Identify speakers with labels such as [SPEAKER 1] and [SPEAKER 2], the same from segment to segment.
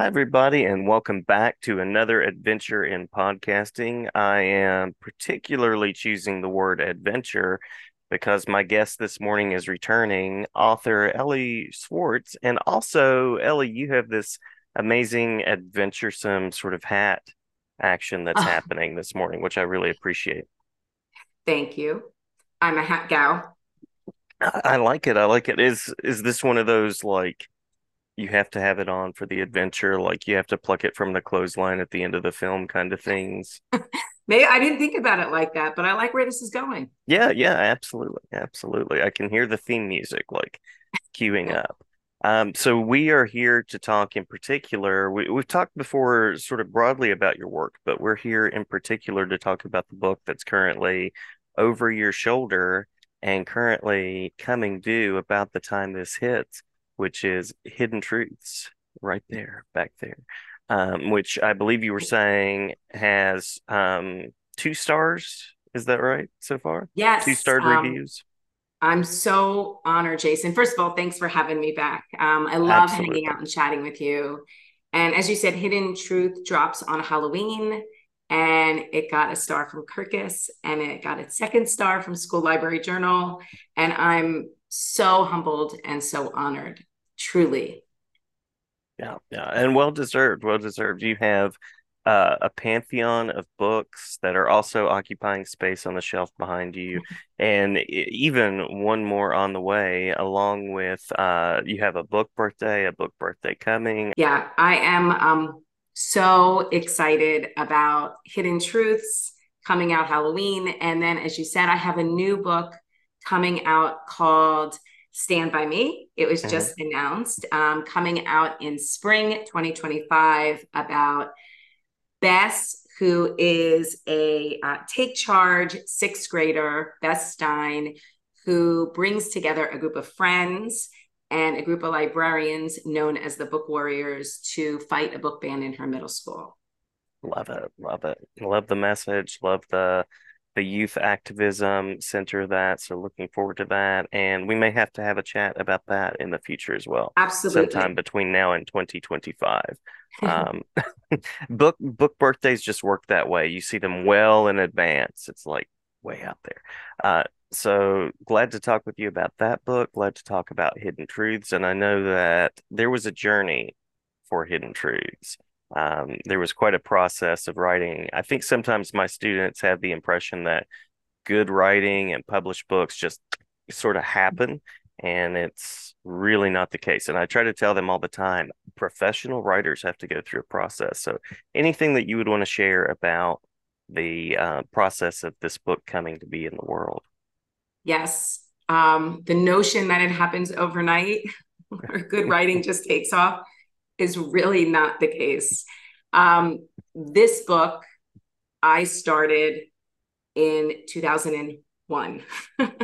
[SPEAKER 1] Hi, everybody, and welcome back to another adventure in podcasting. I am particularly choosing the word adventure because my guest this morning is returning, author Elly Swartz. And also, Elly, you have this amazing adventuresome sort of hat action that's
[SPEAKER 2] Oh,
[SPEAKER 1] happening this morning, which I really appreciate.
[SPEAKER 2] thank you. I'm a hat gal.
[SPEAKER 1] I, I like it. I like it. Is is this one of those like you have to have it on for the adventure, like you have to pluck it from the clothesline at the end of the film kind of things?
[SPEAKER 2] Maybe I didn't think about it like that, but I like where this is going.
[SPEAKER 1] Yeah, yeah, absolutely. Absolutely. I can hear the theme music like queuing up. Um, so we are here to talk in particular. We, we've talked before sort of broadly about your work, but we're here in particular to talk about the book that's currently over your shoulder and currently coming due about the time this hits, which is Hidden Truths right there, back there. Um, which I believe you were saying has um two stars. Is that right so far? Two
[SPEAKER 2] Yes,
[SPEAKER 1] starred
[SPEAKER 2] um,
[SPEAKER 1] reviews.
[SPEAKER 2] I'm so honored, Jason. First of all, thanks for having me back. Um, I love hanging out and chatting with you. And as you said, Hidden Truth drops on Halloween, and it got a star from Kirkus, and it got its second star from School Library Journal. And I'm so humbled and so honored, truly.
[SPEAKER 1] Yeah, yeah, and well deserved, well deserved. You have uh, a pantheon of books that are also occupying space on the shelf behind you, and e- even one more on the way, along with uh, you have a book birthday, a book birthday coming.
[SPEAKER 2] Yeah, I am um, so excited about Hidden Truths coming out Halloween. And then, as you said, I have a new book coming out called Stand By Me. It was just announced, um, coming out in spring 2025 about Bess, who is a uh, take charge sixth grader, Bess Stein, who brings together a group of friends and a group of librarians known as the Book Warriors to fight a book ban in her middle school.
[SPEAKER 1] Love it, love it, love the message, love the the youth activism center that. So looking forward to that, and we may have to have a chat about that in the future as well,
[SPEAKER 2] Absolutely.
[SPEAKER 1] sometime between now and 2025. Um, book book birthdays just work that way. You see them well in advance. It's like way out there. Uh, so glad to talk with you about that book. Glad to talk about Hidden Truths, and I know that there was a journey for Hidden Truths. Um, there was quite a process of writing. I think sometimes my students have the impression that good writing and published books just sort of happen, and it's really not the case. And I try to tell them all the time, professional writers have to go through a process. So anything that you would want to share about the uh, process of this book coming to be in the world?
[SPEAKER 2] yes. Um, the notion that it happens overnight or good writing just takes off is really not the case. Um, this book I started in 2001.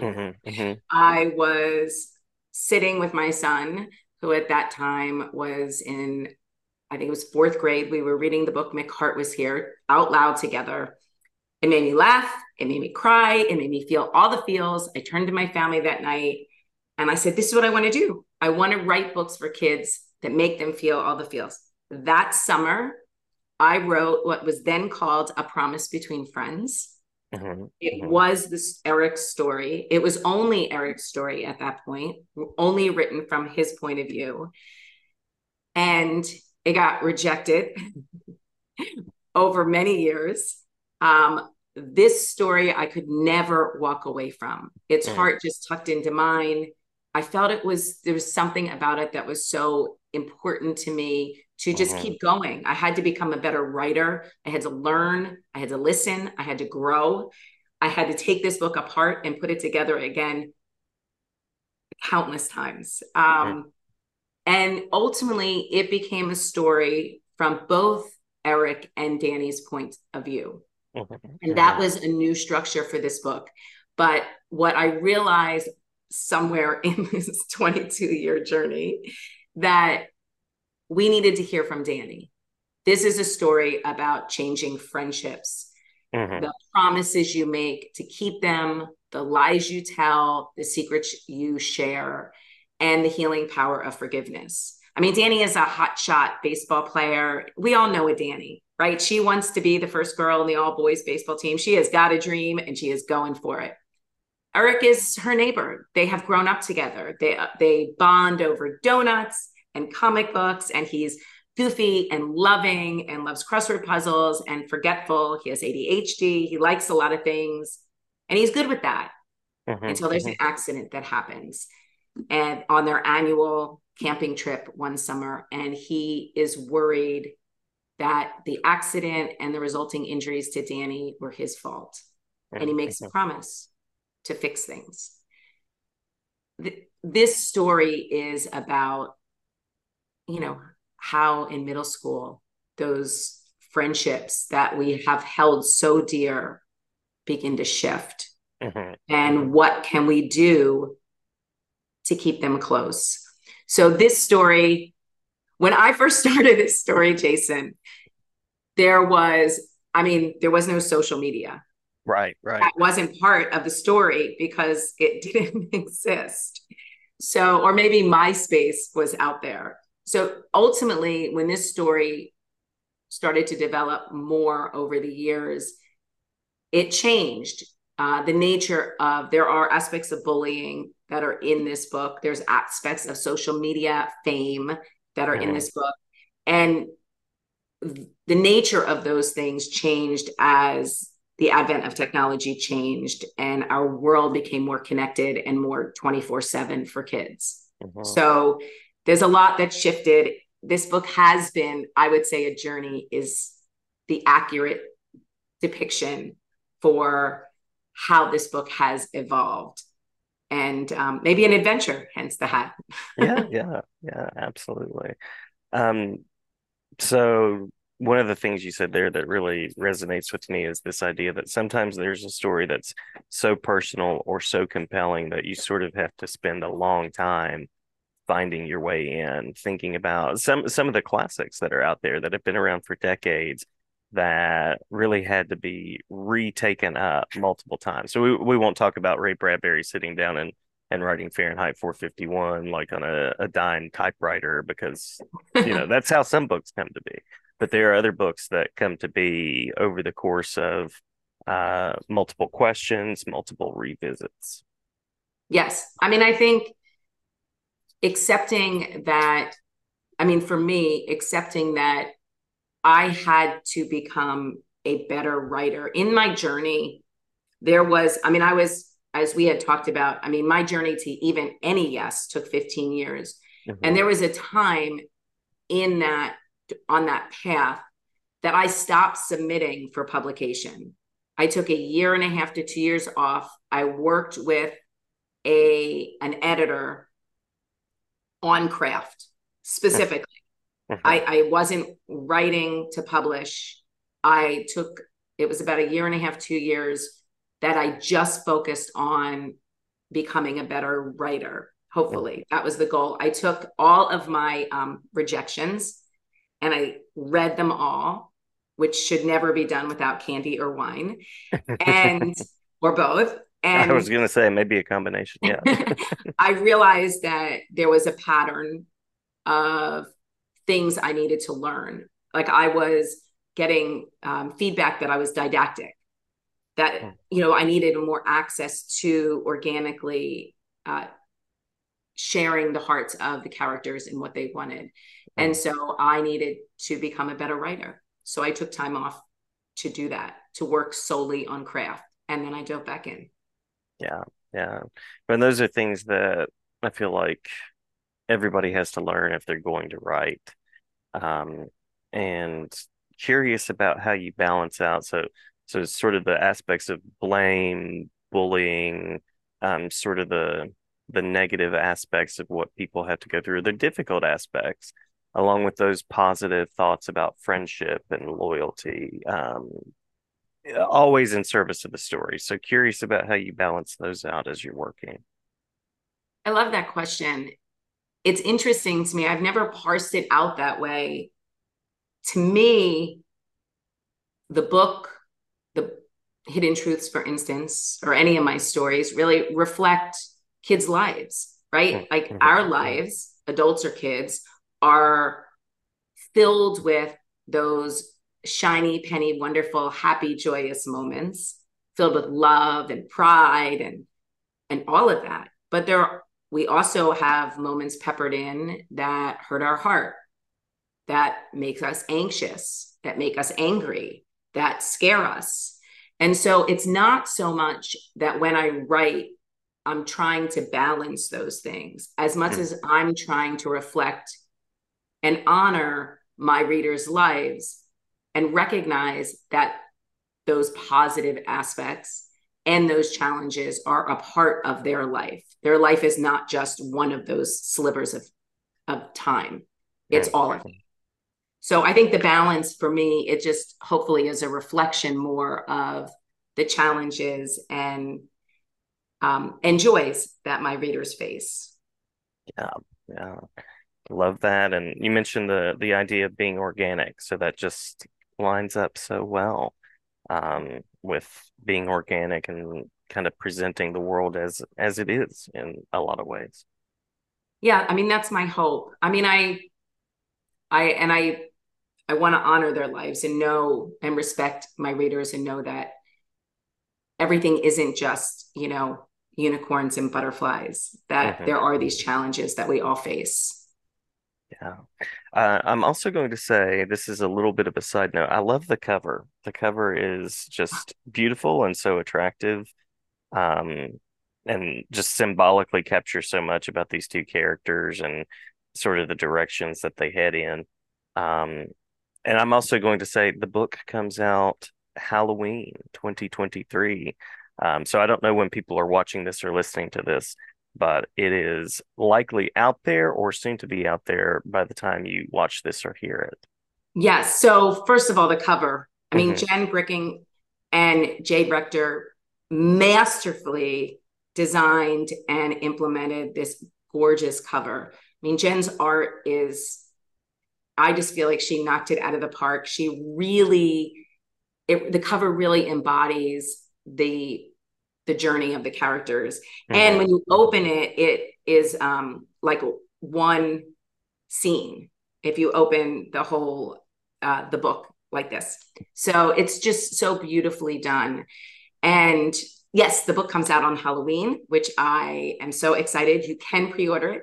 [SPEAKER 1] hmm hmm
[SPEAKER 2] I was sitting with my son, who at that time was in, I think it was fourth grade. We were reading the book Mick Harte was here out loud together. It made me laugh. It made me cry. It made me feel all the feels. I turned to my family that night and I said, This is what I want to do. I want to write books for kids that make them feel all the feels. That summer, I wrote what was then called A Promise Between Friends.
[SPEAKER 1] hmm
[SPEAKER 2] It
[SPEAKER 1] hmm
[SPEAKER 2] was this Eric's story. It was only Eric's story at that point, only written from his point of view. And it got rejected over many years. Um, this story I could never walk away from. Its
[SPEAKER 1] hmm
[SPEAKER 2] heart just tucked into mine. I felt it was, there was something about it that was so important to me to just
[SPEAKER 1] hmm
[SPEAKER 2] keep going. I had to become a better writer. I had to learn, I had to listen, I had to grow. I had to take this book apart and put it together again countless times. Um, and ultimately, it became a story from both Eric and Danny's point of view.
[SPEAKER 1] hmm
[SPEAKER 2] And that
[SPEAKER 1] hmm
[SPEAKER 2] was a new structure for this book. But what I realized somewhere in this 22 year journey that we needed to hear from Danny. This is a story about changing friendships,
[SPEAKER 1] hmm
[SPEAKER 2] the promises you make to keep them, the lies you tell, the secrets you share, and the healing power of forgiveness. I mean, Danny is a hotshot baseball player. We all know a Danny, right? She wants to be the first girl in the all boys baseball team. She has got a dream and she is going for it. Eric is her neighbor. They have grown up together. They they bond over donuts and comic books, and he's goofy and loving and loves crossword puzzles and forgetful. He has ADHD. He likes a lot of things, and he's good with that mm-hmm, until there's mm-hmm. an accident that happens. And on their annual camping trip one summer, and he is worried that the accident and the resulting injuries to Danny were his fault. Mm-hmm. And he makes a mm-hmm. promise to fix things. This story is about, you know, how in middle school those friendships that we have held so dear begin to shift. Mm-hmm. And what can we do to keep them close? So, this story, when I first started this story, Jason, there was, I mean, there was no social media.
[SPEAKER 1] Right, right.
[SPEAKER 2] That wasn't part of the story because it didn't exist. So, or maybe MySpace was out there. So ultimately, when this story started to develop more over the years, it changed. Uh, the nature of there are aspects of bullying that are in this book. There's aspects of social media fame that are mm-hmm. in this book. And the nature of those things changed as the advent of technology changed and our world became more connected and more 24 7 for kids. Mm-hmm. So there's a lot that shifted. This book has been, I would say, a journey is the accurate depiction for how this book has evolved and um, maybe an adventure hence the hat
[SPEAKER 1] yeah yeah yeah absolutely um, so one of the things you said there that really resonates with me is this idea that sometimes there's a story that's so personal or so compelling that you sort of have to spend a long time finding your way in thinking about some some of the classics that are out there that have been around for decades that really had to be retaken up multiple times. So we, we won't talk about ray bradbury sitting down and and writing Fahrenheit 451 like on a, a dying typewriter because you know that's how some books come to be but there are other books that come to be over the course of uh, multiple questions, multiple revisits.
[SPEAKER 2] Yes. I mean, I think accepting that, I mean, for me, accepting that I had to become a better writer in my journey, there was, I mean, I was, as we had talked about, I mean, my journey to even any yes took 15 years. Mm-hmm. And there was a time in that on that path that I stopped submitting for publication. I took a year and a half to two years off. I worked with a an editor on craft specifically. Mm-hmm. I, I wasn't writing to publish. I took it was about a year and a half, two years that I just focused on becoming a better writer. Hopefully, that was the goal. I took all of my um, rejections and I read them all, which should never be done without candy or wine, and or both. And
[SPEAKER 1] I was going to say maybe a combination. Yeah.
[SPEAKER 2] I realized that there was a pattern of things I needed to learn. Like I was getting um, feedback that I was didactic, that, hmm. you know, I needed more access to organically uh, sharing the hearts of the characters and what they wanted. And so I needed to become a better writer. So I took time off to do that, to work solely on craft. And then I dove back in.
[SPEAKER 1] Yeah. Yeah. And those are things that I feel like everybody has to learn if they're going to write. Um, and curious about how you balance out. So, so sort of the aspects of blame, bullying, um, sort of the the negative aspects of what people have to go through, the difficult aspects, along with those positive thoughts about friendship and loyalty, um, always in service of the story. So curious about how you balance those out as you're working.
[SPEAKER 2] I love that question. It's interesting to me. I've never parsed it out that way. To me, the book, the hidden truths, for instance, or any of my stories really reflect kids' lives, right? Mm-hmm. Like our mm-hmm. lives, adults or kids, are filled with those shiny, penny, wonderful, happy, joyous moments filled with love and pride and and all of that. But there we also have moments peppered in that hurt our heart, that makes us anxious, that make us angry, that scare us. And so it's not so much that when I write, I'm trying to balance those things as much hmm. as I'm trying to reflect and honor my readers' lives and recognize that those positive aspects and those challenges are a part of their life. Their life is not just one of those slivers of, of time, it's all of it. So I think the balance for me, it just hopefully is a reflection more of the challenges and um, and joys that my readers face.
[SPEAKER 1] Yeah, yeah, love that. And you mentioned the the idea of being organic, so that just lines up so well um, with being organic and kind of presenting the world as as it is in a lot of ways.
[SPEAKER 2] Yeah, I mean that's my hope. I mean, I, I and I, I want to honor their lives and know and respect my readers and know that everything isn't just you know unicorns and butterflies. That mm-hmm. there are these challenges that we all face.
[SPEAKER 1] Yeah. Uh, I'm also going to say this is a little bit of a side note. I love the cover. The cover is just beautiful and so attractive. Um, and just symbolically captures so much about these two characters and sort of the directions that they head in. Um, and I'm also going to say the book comes out Halloween 2023. Um, so I don't know when people are watching this or listening to this, but it is likely out there or soon to be out there by the time you watch this or hear it.
[SPEAKER 2] Yes. So first of all, the cover. I mean, mm-hmm. Jen Bricking and Jay Rector masterfully designed and implemented this gorgeous cover. I mean, Jen's art is, I just feel like she knocked it out of the park. She really, it, the cover really embodies the the journey of the characters. Mm-hmm. And when you open it, it is um, like one scene. If you open the whole uh, the book like this, so it's just so beautifully done. And yes, the book comes out on Halloween, which I am so excited. You can pre-order it.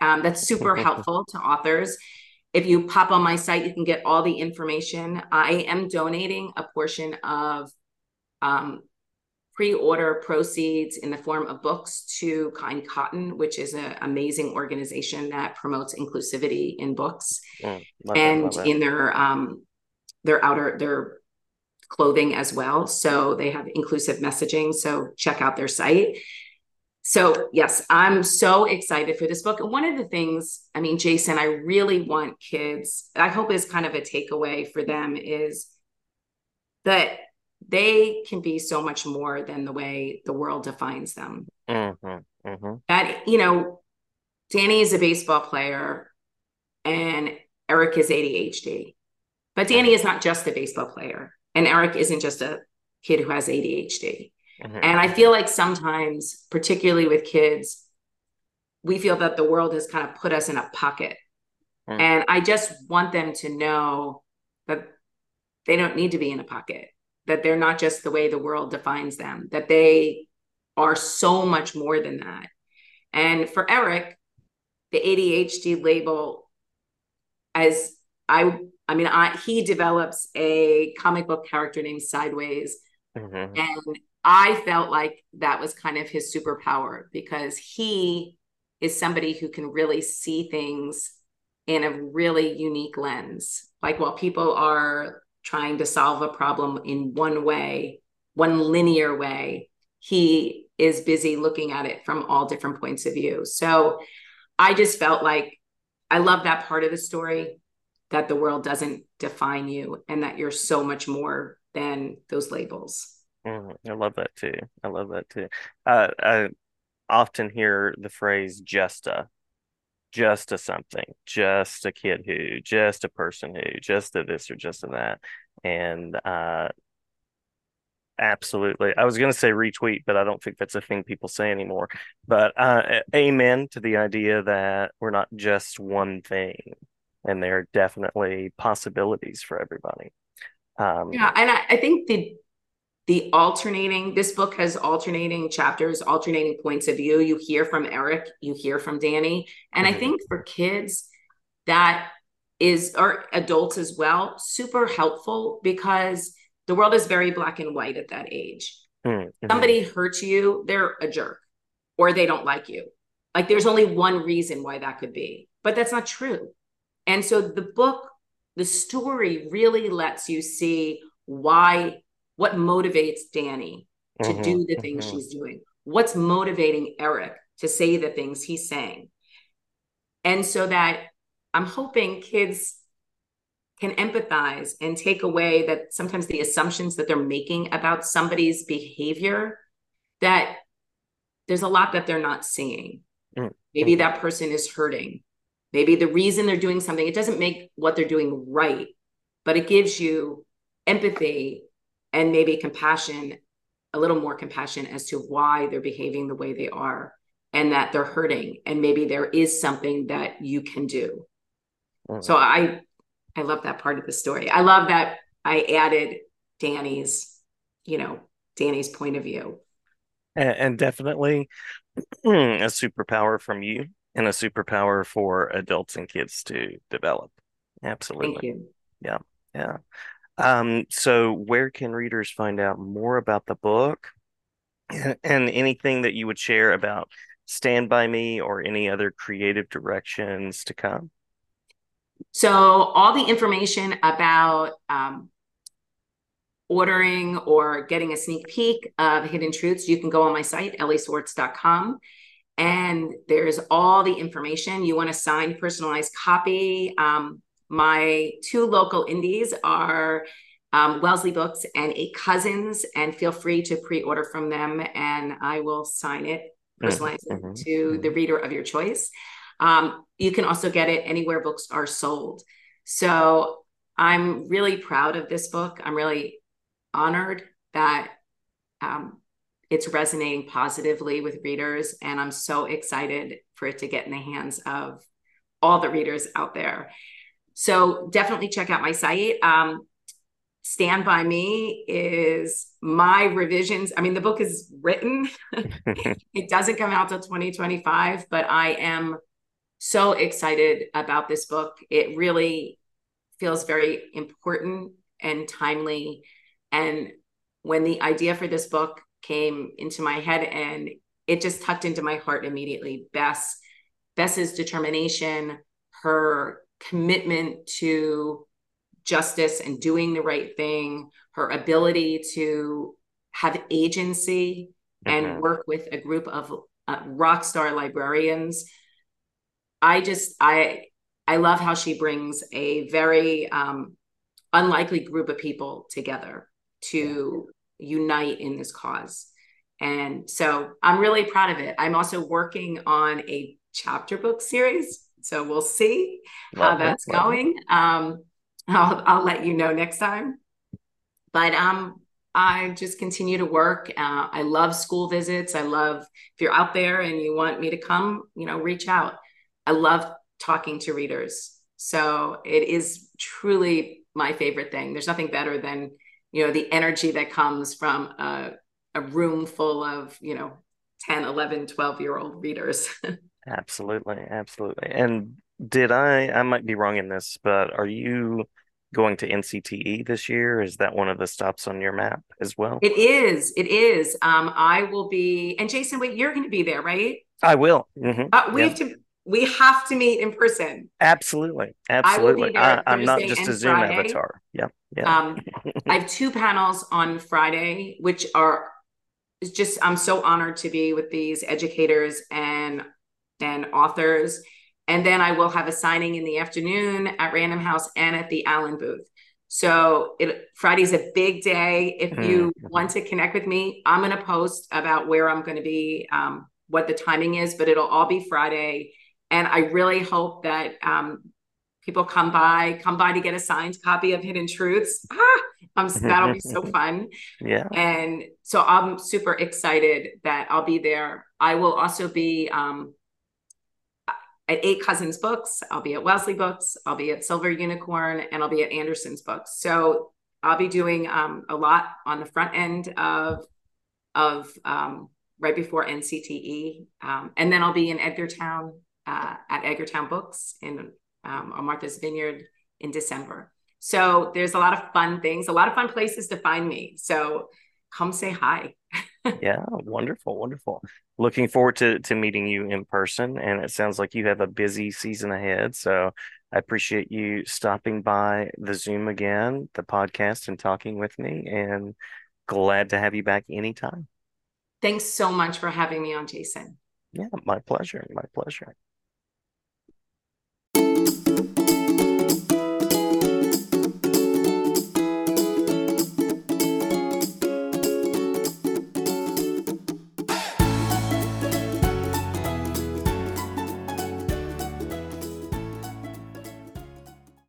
[SPEAKER 2] Um, that's super helpful to authors. If you pop on my site, you can get all the information. I am donating a portion of um, pre-order proceeds in the form of books to Kind Cotton, which is an amazing organization that promotes inclusivity in books mm, and in their um, their outer their clothing as well. So they have inclusive messaging. So check out their site. So yes, I'm so excited for this book. And one of the things, I mean, Jason, I really want kids. I hope is kind of a takeaway for them is that they can be so much more than the way the world defines them. Mm-hmm, mm-hmm. That, you know, Danny is a baseball player and Eric is ADHD. But Danny is not just a baseball player, and Eric isn't just a kid who has ADHD. Mm-hmm. And I feel like sometimes, particularly with kids, we feel that the world has kind of put us in a pocket. Mm. And I just want them to know that they don't need to be in a pocket that they're not just the way the world defines them, that they are so much more than that. And for Eric, the ADHD label, as I, I mean, I, he develops a comic book character named Sideways. Mm-hmm. And I felt like that was kind of his superpower because he is somebody who can really see things in a really unique lens. Like while people are trying to solve a problem in one way, one linear way. He is busy looking at it from all different points of view. So I just felt like I love that part of the story that the world doesn't define you and that you're so much more than those labels.
[SPEAKER 1] Mm, I love that too. I love that too. Uh, I often hear the phrase just a just a something, just a kid who, just a person who, just a this or just a that. And uh absolutely. I was gonna say retweet, but I don't think that's a thing people say anymore. But uh amen to the idea that we're not just one thing. and there are definitely possibilities for everybody.
[SPEAKER 2] Um, yeah, and I, I think the the alternating this book has alternating chapters alternating points of view. You hear from eric you hear from danny. And mm-hmm. i think for kids that is or adults as well super helpful because the world is very black and white at that age. Mm-hmm. somebody hurts you they're a jerk or they don't like you. Like there's only one reason why that could be but that's not true. And so the book the story really lets you see why what motivates danny to mm-hmm. do the things mm-hmm. she's doing what's motivating eric to say the things he's saying and so that i'm hoping kids can empathize and take away that sometimes the assumptions that they're making about somebody's behavior that there's a lot that they're not seeing mm. maybe that person is hurting maybe the reason they're doing something it doesn't make what they're doing right but it gives you empathy and maybe compassion a little more compassion as to why they're behaving the way they are and that they're hurting and maybe there is something that you can do mm. so i I love that part of the story. I love that I added Danny's, you know, Danny's point of view.
[SPEAKER 1] And, and definitely a superpower from you and a superpower for adults and kids to develop. Absolutely.
[SPEAKER 2] Thank you.
[SPEAKER 1] Yeah. Yeah. Um, so where can readers find out more about the book and, anything that you would share about Stand By Me or any other creative directions to come?
[SPEAKER 2] So all the information about um, ordering or getting a sneak peek of Hidden Truths, you can go on my site, ellyswartz.com. And there's all the information. You want a signed, personalized copy. Um, my two local indies are um, Wellesley Books and Eight Cousins, and feel free to pre-order from them, and I will sign it, personalize mm-hmm. it to mm-hmm. the reader of your choice. Um, you can also get it anywhere books are sold. So I'm really proud of this book. I'm really honored that um, it's resonating positively with readers. And I'm so excited for it to get in the hands of all the readers out there. So definitely check out my site. Um, Stand By Me is my revisions. I mean, the book is written, it doesn't come out till 2025, but I am so excited about this book. It really feels very important and timely. And when the idea for this book came into my head and it just tucked into my heart immediately, Bess, Bess's determination, her commitment to justice and doing the right thing, her ability to have agency mm-hmm. and work with a group of uh, rock star librarians I just I I love how she brings a very um, unlikely group of people together to unite in this cause. And so I'm really proud of it. I'm also working on a chapter book series. So we'll see love how that's going. Um, I'll, I'll let you know next time. But um, I just continue to work. Uh, I love school visits. I love if you're out there and you want me to come, you know, reach out. I love talking to readers. So it is truly my favorite thing. There's nothing better than, you know, the energy that comes from a, a room full of, you know, 10, 11, 12 year old readers.
[SPEAKER 1] absolutely. Absolutely. And did I, I might be wrong in this, but are you going to NCTE this year? Is that one of the stops on your map as well?
[SPEAKER 2] It is. It is. Um, I will be, and Jason, wait, you're going to be there, right?
[SPEAKER 1] I will. Mm-hmm.
[SPEAKER 2] Uh, we yeah. have to we have to meet in person.
[SPEAKER 1] Absolutely. Absolutely. I am not just a Zoom Friday. avatar. Yeah. Yeah. Um,
[SPEAKER 2] I have two panels on Friday, which are just I'm so honored to be with these educators and and authors. And then I will have a signing in the afternoon at Random House and at the Allen booth. So it Friday's a big day. If you mm-hmm. want to connect with me, I'm going to post about where I'm going to be, um, what the timing is, but it'll all be Friday and I really hope that um, people come by, come by to get a signed copy of Hidden Truths. Ah, um, that'll be so fun.
[SPEAKER 1] Yeah.
[SPEAKER 2] And so I'm super excited that I'll be there. I will also be um, at Eight Cousins Books, I'll be at Wellesley Books, I'll be at Silver Unicorn, and I'll be at Anderson's Books. So I'll be doing um, a lot on the front end of of um, right before NCTE, um, and then I'll be in Edgartown uh, at Edgartown Books in um, on Martha's Vineyard in December. So there's a lot of fun things, a lot of fun places to find me. So come say hi.
[SPEAKER 1] yeah, wonderful, wonderful. Looking forward to to meeting you in person. And it sounds like you have a busy season ahead. So I appreciate you stopping by the Zoom again, the podcast, and talking with me. And glad to have you back anytime.
[SPEAKER 2] Thanks so much for having me on, Jason.
[SPEAKER 1] Yeah, my pleasure. My pleasure.